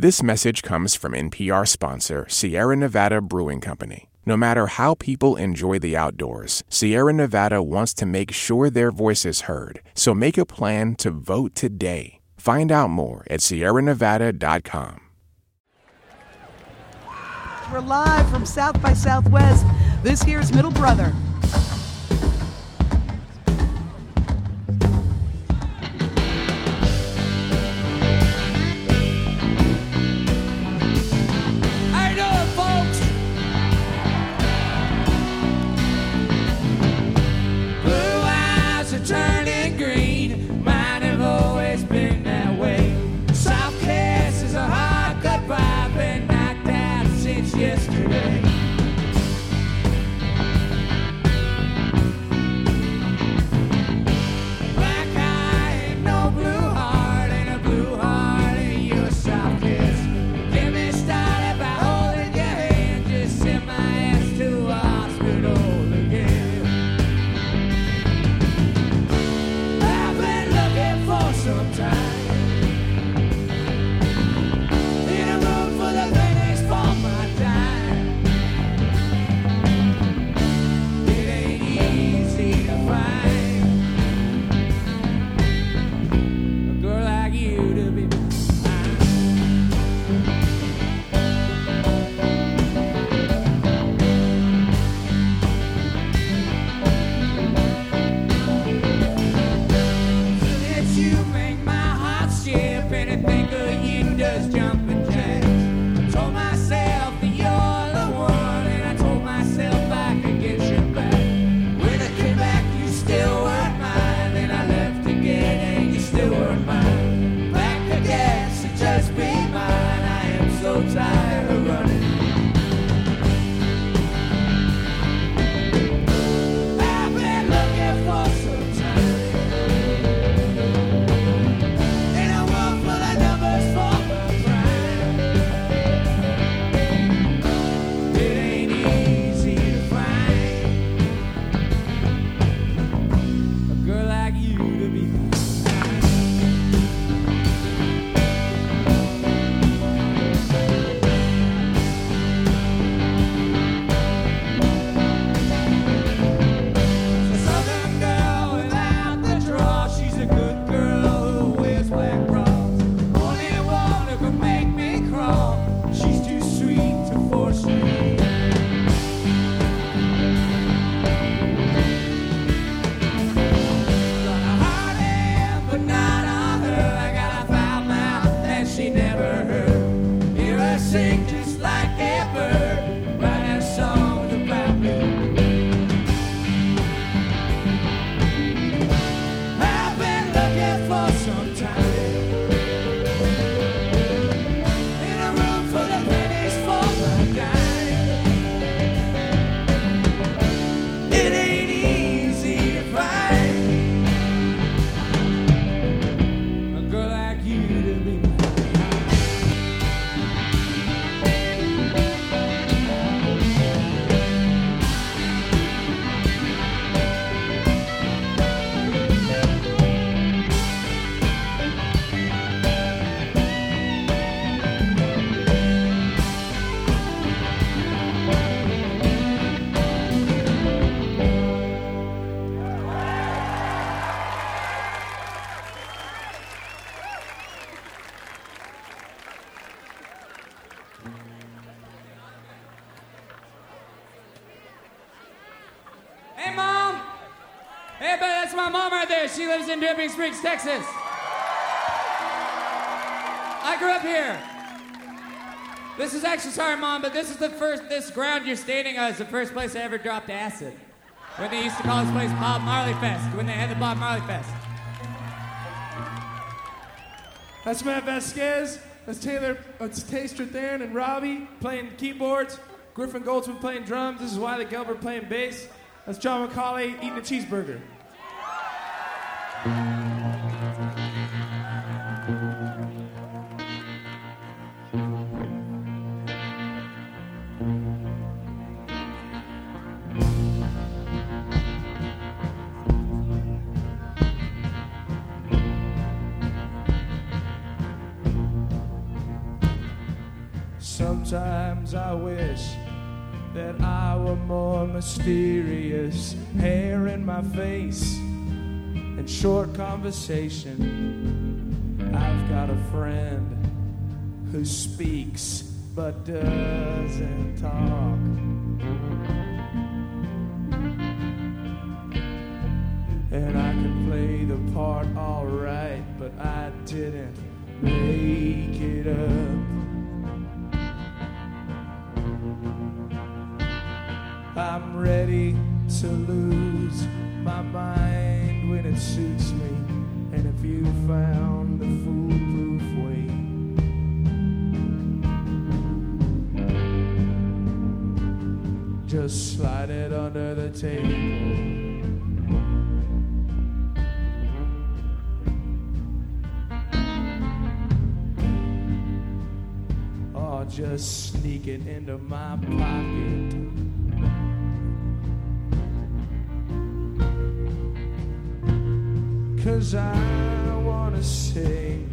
This message comes from NPR sponsor Sierra Nevada Brewing Company. No matter how people enjoy the outdoors, Sierra Nevada wants to make sure their voice is heard. So make a plan to vote today. Find out more at sierranevada.com. We're live from South by Southwest. This here's Middle Brother. She lives in Dripping Springs, Texas. I grew up here. This is actually sorry, mom, but this is the first. This ground you're standing on is the first place I ever dropped acid. When they used to call this place Bob Marley Fest. When they had the Bob Marley Fest. That's Matt Vasquez. That's Taylor. That's Tay Strathairn and Robbie playing keyboards. Griffin Goldsmith playing drums. This is Wylie Gelber playing bass. That's John McCauley eating a cheeseburger. mysterious hair in my face and short conversation. I've got a friend who speaks but doesn't talk. And I can play the part alright, but I didn't make it up. I'm ready to lose my mind when it suits me. And if you found the foolproof way, just slide it under the table. just sneak it into my pocket. cause I wanna say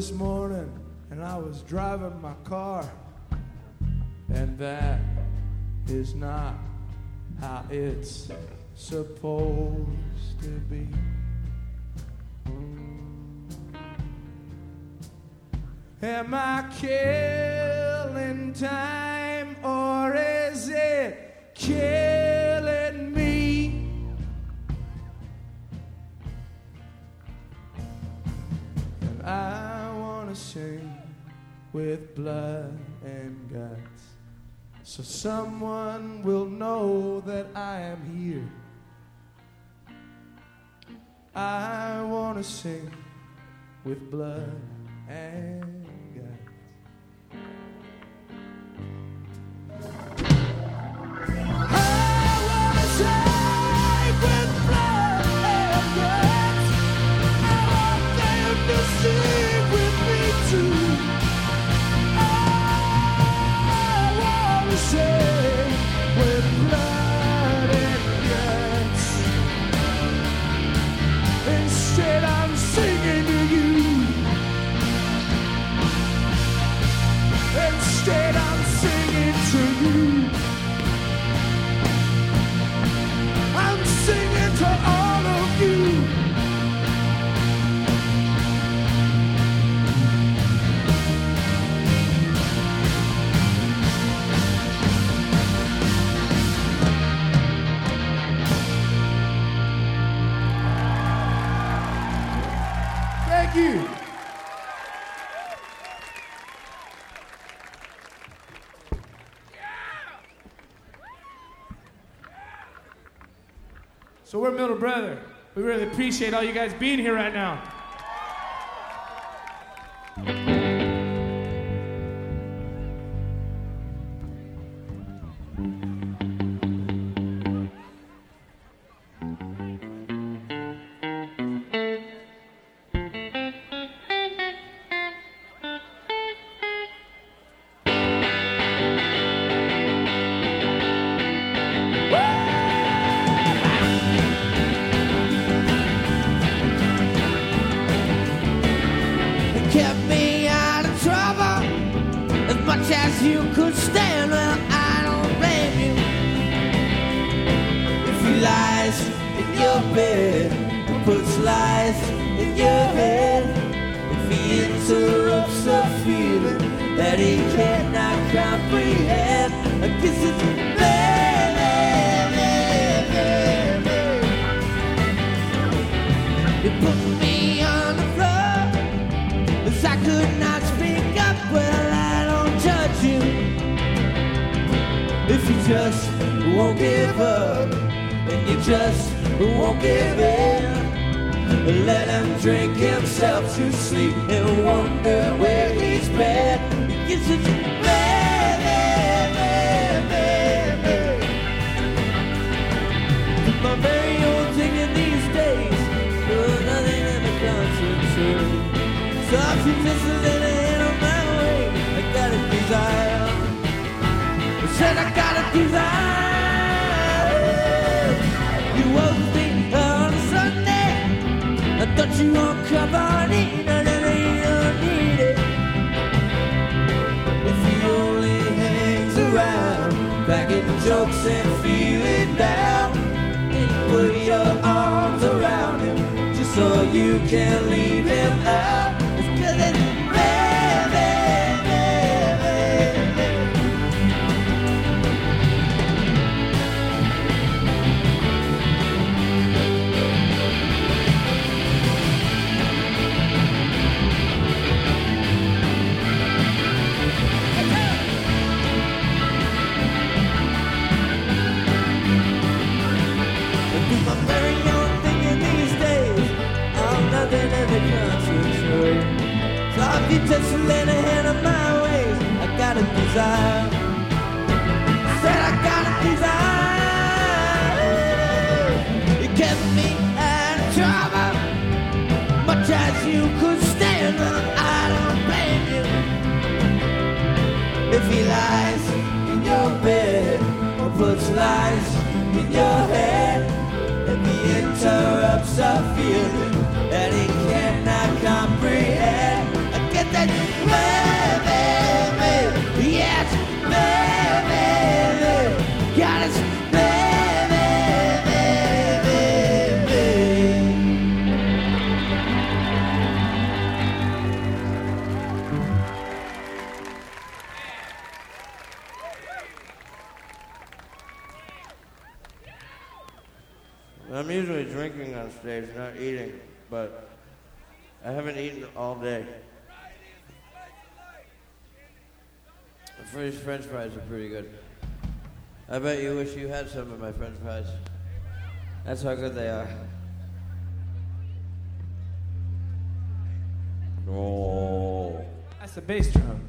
this morning and I was driving my car, and that is not how it's supposed to be. Am I killing time or is it killing? Wanna with blood and guts. So someone will know that I am here. I wanna sing with blood and So we're Middle Brother. We really appreciate all you guys being here right now. Just won't give up, and you just won't give in, let him drink himself to sleep and wonder where he's been. It's such a you won't come on in, and feeling down, then you put your arms around him just so you can leave you just lend a hand of my ways, I got a desire. Said I got a desire. You kept me out of trouble, much as you could stand. Well, I don't blame you. If he lies in your bed or puts lies in your head, and he interrupts a feeling that he cannot comprehend. not eating, but I haven't eaten all day. The French French fries are pretty good. I bet you wish you had some of my French fries. That's how good they are. Oh. That's a bass drum.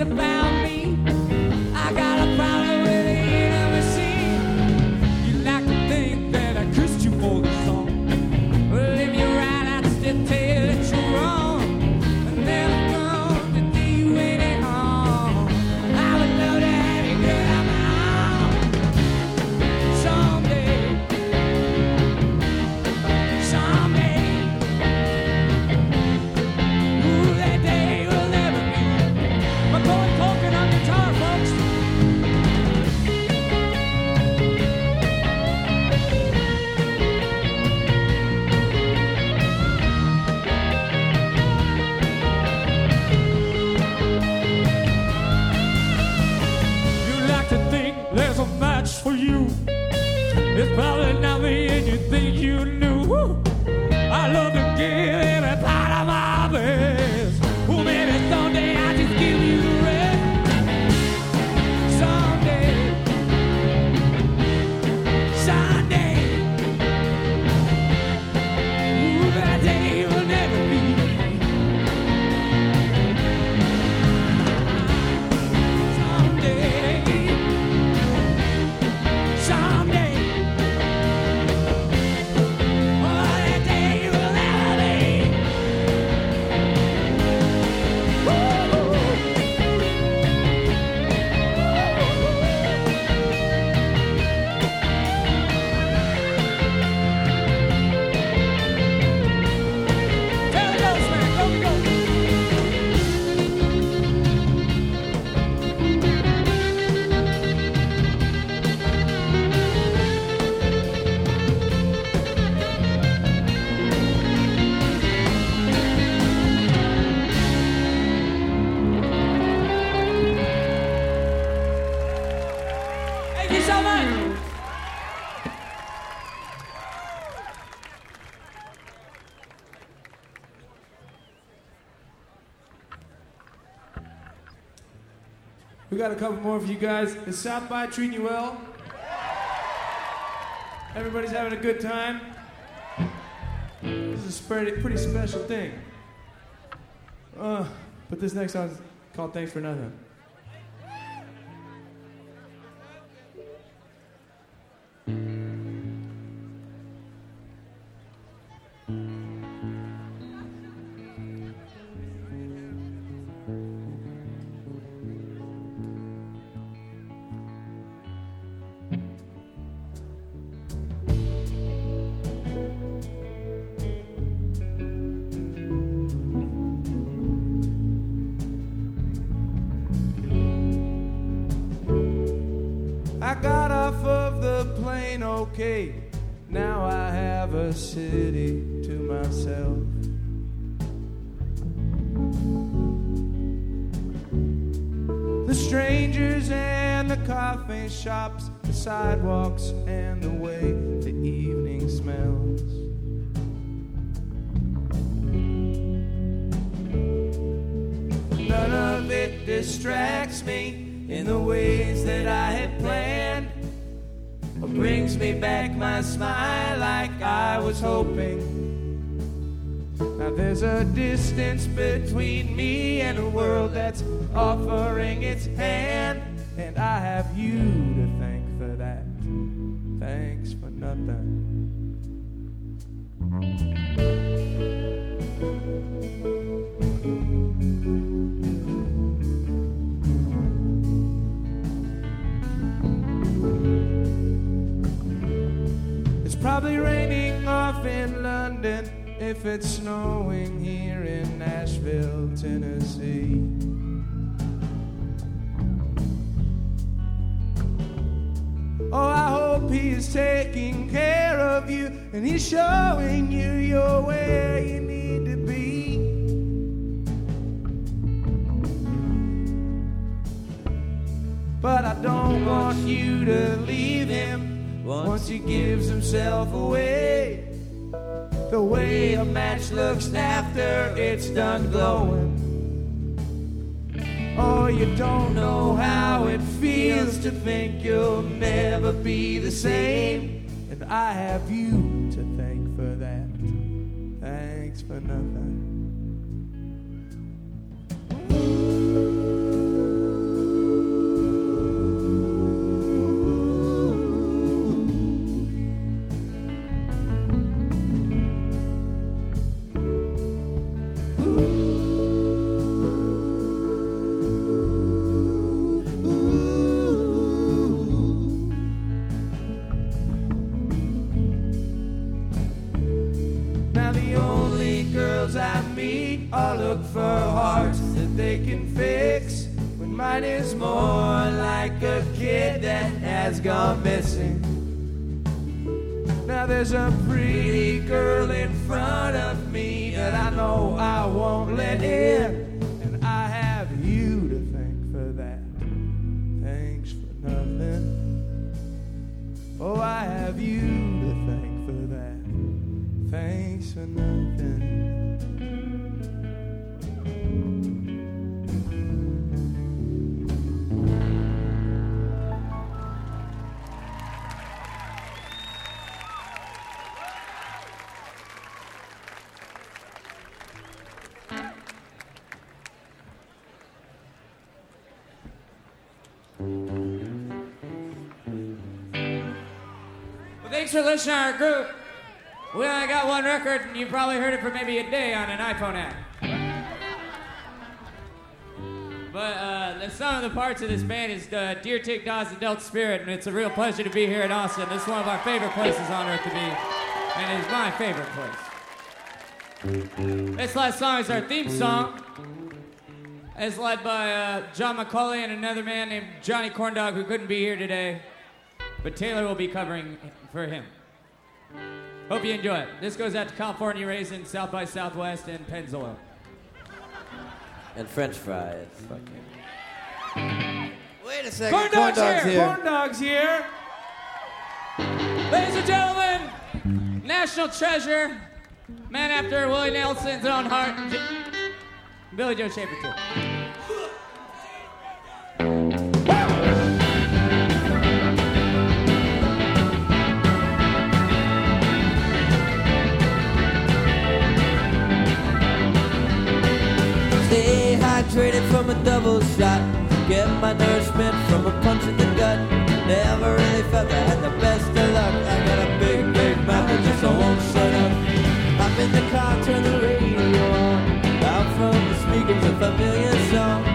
about. you knew. I love you. We got a couple more for you guys. Is South by treating you well? Everybody's having a good time. This is a pretty special thing. Uh, but this next song is called Thanks for Nothing. Mm-hmm. okay, now I have a city to myself. The strangers and the coffee shops, the sidewalks and the way the evening smells. None of it distracts me in the ways that I had planned. Brings me back my smile like I was hoping. Now there's a distance between me and a world that's offering its hand. And I have you to thank for that. Thanks for nothing. Probably raining off in London if it's snowing here in Nashville, Tennessee. Oh, I hope he's taking care of you and he's showing you you're where you need to be. But I don't want you to leave him once he gives himself away. The way a match looks after it's done glowing. Oh, you don't know how it feels to think you'll never be the same. And I have you to thank for that. Thanks for nothing. Girls I meet all look for hearts that they can fix. When mine is more like a kid that has gone missing. Now there's a pretty girl in front of me that I know I won't let in. And I have you to thank for that. Thanks for nothing. Oh, I have you to thank for that. Thanks for nothing. Well, thanks for listening to our group. We only got one record, and you probably heard it for maybe a day on an iPhone app. But uh, the sum of the parts of this band is uh, Deer Tick Dawes and Delta Spirit, and it's a real pleasure to be here in Austin. This is one of our favorite places on earth to be, and it's my favorite place. This last song is our theme song. It's led by uh, John McCauley and another man named Johnny Corndog who couldn't be here today, but Taylor will be covering for him. Hope you enjoy it. This goes out to California Raisin, South by Southwest, and Pennzoil. And French fries. Wait a second. Corn dogs Corn here. Corn dogs here. Ladies and gentlemen, national treasure, man after Willie Nelson's own heart, J- Billy Joe Shaver. Stay hydrated from a double shot. Get my nourishment It's a familiar song.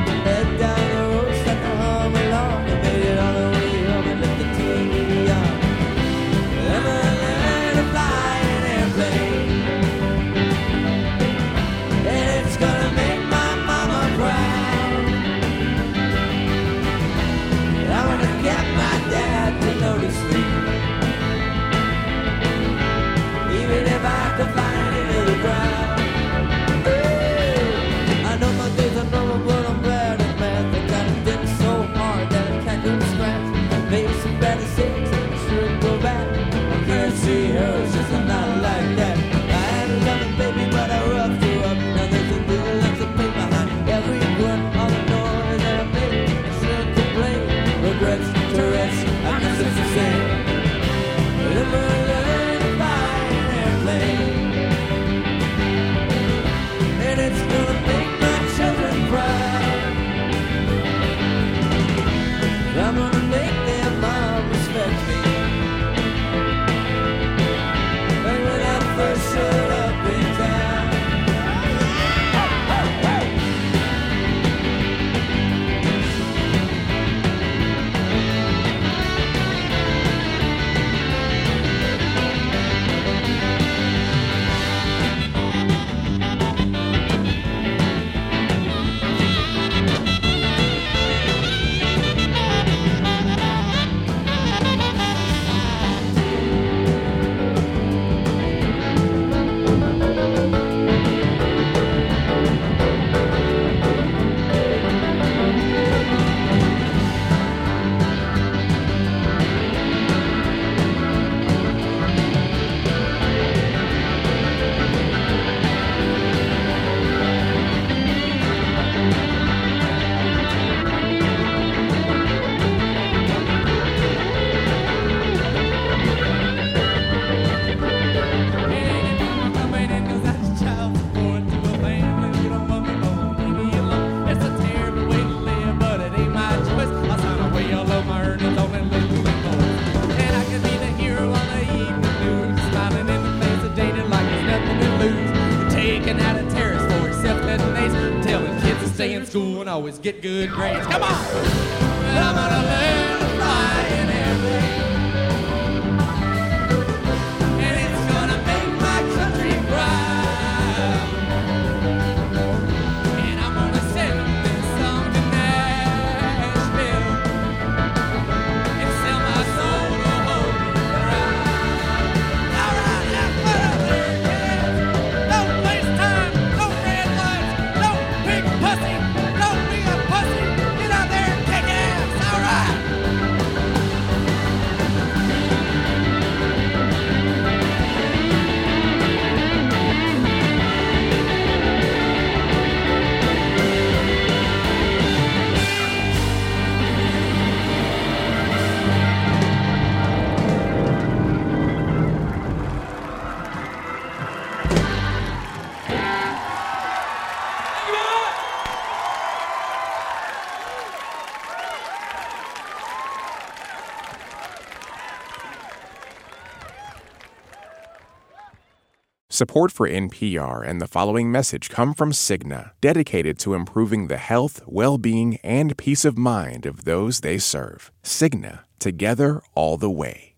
is get good grades. Come on! Support for NPR and the following message come from Cigna, dedicated to improving the health, well being, and peace of mind of those they serve. Cigna, together all the way.